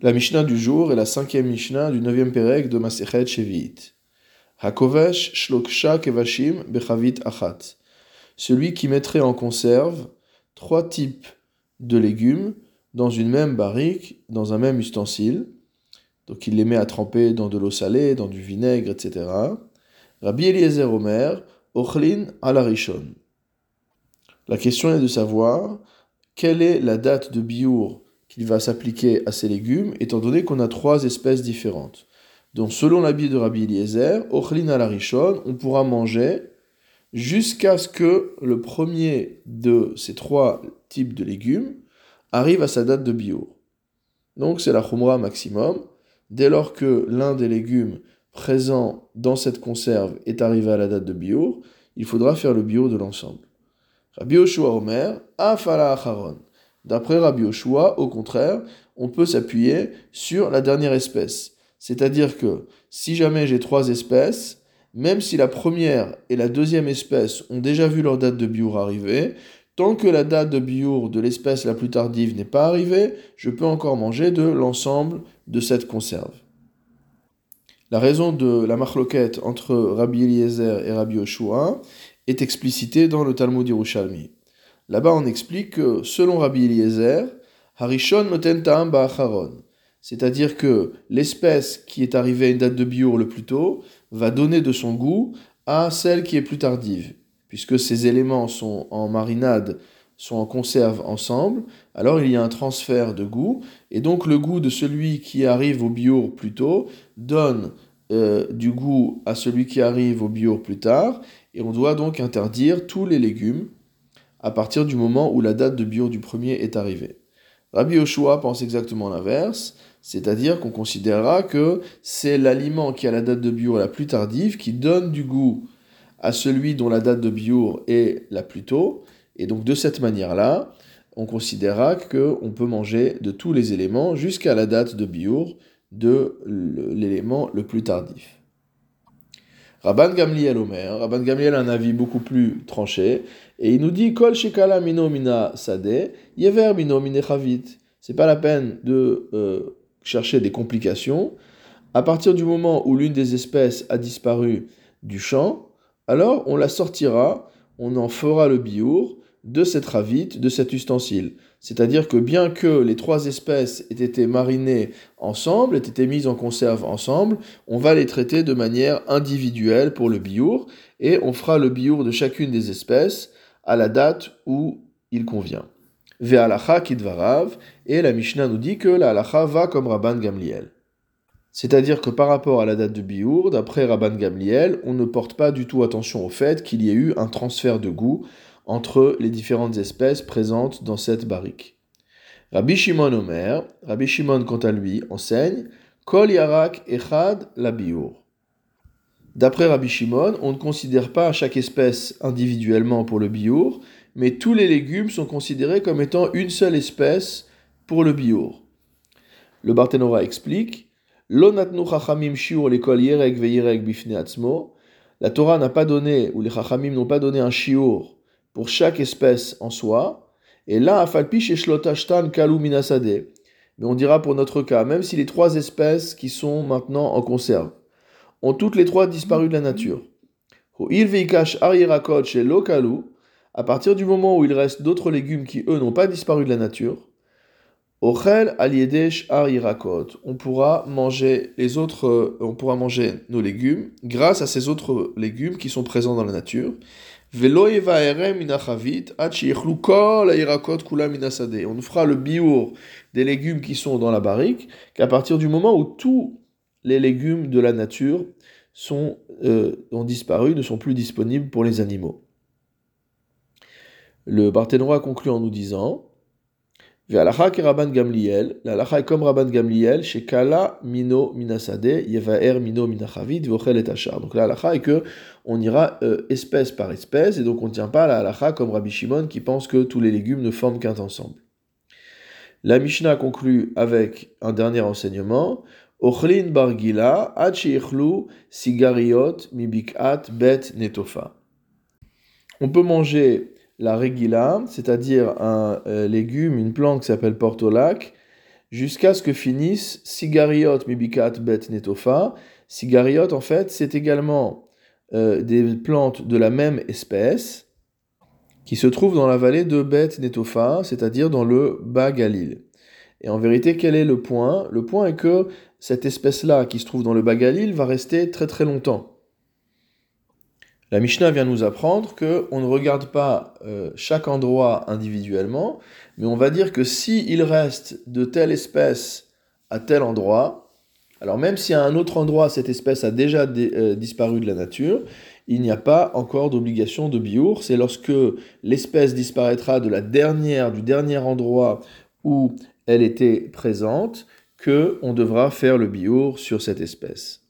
La Mishnah du jour est la cinquième Mishnah du neuvième Pérec de Masechet Shevi'it. Hakovesh shloksha kevashim bechavit achat. Celui qui mettrait en conserve trois types de légumes dans une même barrique, dans un même ustensile. Donc il les met à tremper dans de l'eau salée, dans du vinaigre, etc. Rabbi Eliezer Omer, Ochlin alarishon. La question est de savoir quelle est la date de biour qu'il va s'appliquer à ces légumes, étant donné qu'on a trois espèces différentes. Donc, selon l'avis de Rabbi Eliezer, Ochlin al Arishon, on pourra manger jusqu'à ce que le premier de ces trois types de légumes arrive à sa date de bio. Donc, c'est la Khumra maximum. Dès lors que l'un des légumes présents dans cette conserve est arrivé à la date de bio, il faudra faire le bio de l'ensemble. Rabbi Yoshua Omer, Afala Acharon. D'après Rabbi Yoshua, au contraire, on peut s'appuyer sur la dernière espèce. C'est-à-dire que si jamais j'ai trois espèces, même si la première et la deuxième espèce ont déjà vu leur date de biour arriver, tant que la date de biour de l'espèce la plus tardive n'est pas arrivée, je peux encore manger de l'ensemble de cette conserve. La raison de la marloquette entre Rabbi Eliezer et Rabbi Yoshua est explicitée dans le Talmud Yerushalmi. Là-bas, on explique que selon Rabbi Eliezer, Harishon noten ba'acharon. C'est-à-dire que l'espèce qui est arrivée à une date de biour le plus tôt va donner de son goût à celle qui est plus tardive. Puisque ces éléments sont en marinade, sont en conserve ensemble, alors il y a un transfert de goût, et donc le goût de celui qui arrive au biour plus tôt donne euh, du goût à celui qui arrive au biour plus tard, et on doit donc interdire tous les légumes à partir du moment où la date de bio du premier est arrivée. Rabbi Yoshua pense exactement l'inverse, c'est-à-dire qu'on considérera que c'est l'aliment qui a la date de bio la plus tardive qui donne du goût à celui dont la date de bio est la plus tôt, et donc de cette manière-là, on considérera qu'on peut manger de tous les éléments jusqu'à la date de bio de l'élément le plus tardif. Rabban Gamliel Omer, Rabban Gamliel a un avis beaucoup plus tranché, et il nous dit Kol shekala mino mina sade, yever mino mine. C'est pas la peine de euh, chercher des complications. À partir du moment où l'une des espèces a disparu du champ, alors on la sortira, on en fera le biour de cette ravite, de cet ustensile. C'est-à-dire que bien que les trois espèces aient été marinées ensemble, aient été mises en conserve ensemble, on va les traiter de manière individuelle pour le biour, et on fera le biour de chacune des espèces à la date où il convient. Ve'alacha kidvarav, et la Mishnah nous dit que la halacha va comme Rabban Gamliel. C'est-à-dire que par rapport à la date de biour, d'après Rabban Gamliel, on ne porte pas du tout attention au fait qu'il y ait eu un transfert de goût entre les différentes espèces présentes dans cette barrique. Rabbi Shimon Omer, Rabbi Shimon quant à lui enseigne Kol Yarak Echad la D'après Rabbi Shimon, on ne considère pas chaque espèce individuellement pour le biour, mais tous les légumes sont considérés comme étant une seule espèce pour le biour. Le Barthénora explique. La Torah n'a pas donné, ou les chachamim n'ont pas donné un shiur pour chaque espèce en soi. Et là, afalpi shlotashtan kalu. Mais on dira pour notre cas, même si les trois espèces qui sont maintenant en conserve ont toutes les trois disparu de la nature. À partir du moment où il reste d'autres légumes qui, eux, n'ont pas disparu de la nature, Ochel aliedesh. On pourra manger les autres, euh, on pourra manger nos légumes grâce à ces autres légumes qui sont présents dans la nature. On ne fera le biour des légumes qui sont dans la barrique qu'à partir du moment où tous les légumes de la nature sont, euh, ont disparu, ne sont plus disponibles pour les animaux. Le Barthénois conclut en nous disant Ve'alacha l'alacha est comme que on ira euh, espèce par espèce, et donc on ne tient pas la halacha comme Rabbi Shimon qui pense que tous les légumes ne forment qu'un ensemble. La Mishnah conclut avec un dernier enseignement. On peut manger la regila, c'est-à-dire un euh, légume, une plante qui s'appelle portolac, jusqu'à ce que finisse Sigariot Mibikat Bet Netofa. En fait, c'est également euh, des plantes de la même espèce qui se trouvent dans la vallée de Bet Netofa, c'est-à-dire dans le Bas Galil. Et en vérité, quel est le point? Le point est que cette espèce-là, qui se trouve dans le Bas Galil, va rester très très longtemps. La Mishnah vient nous apprendre qu'on ne regarde pas euh, chaque endroit individuellement, mais on va dire que s'il il reste de telle espèce à tel endroit, alors même si à un autre endroit cette espèce a déjà euh, disparu de la nature, il n'y a pas encore d'obligation de biour. C'est lorsque l'espèce disparaîtra de la dernière, du dernier endroit où elle était présente, que on devra faire le biour sur cette espèce.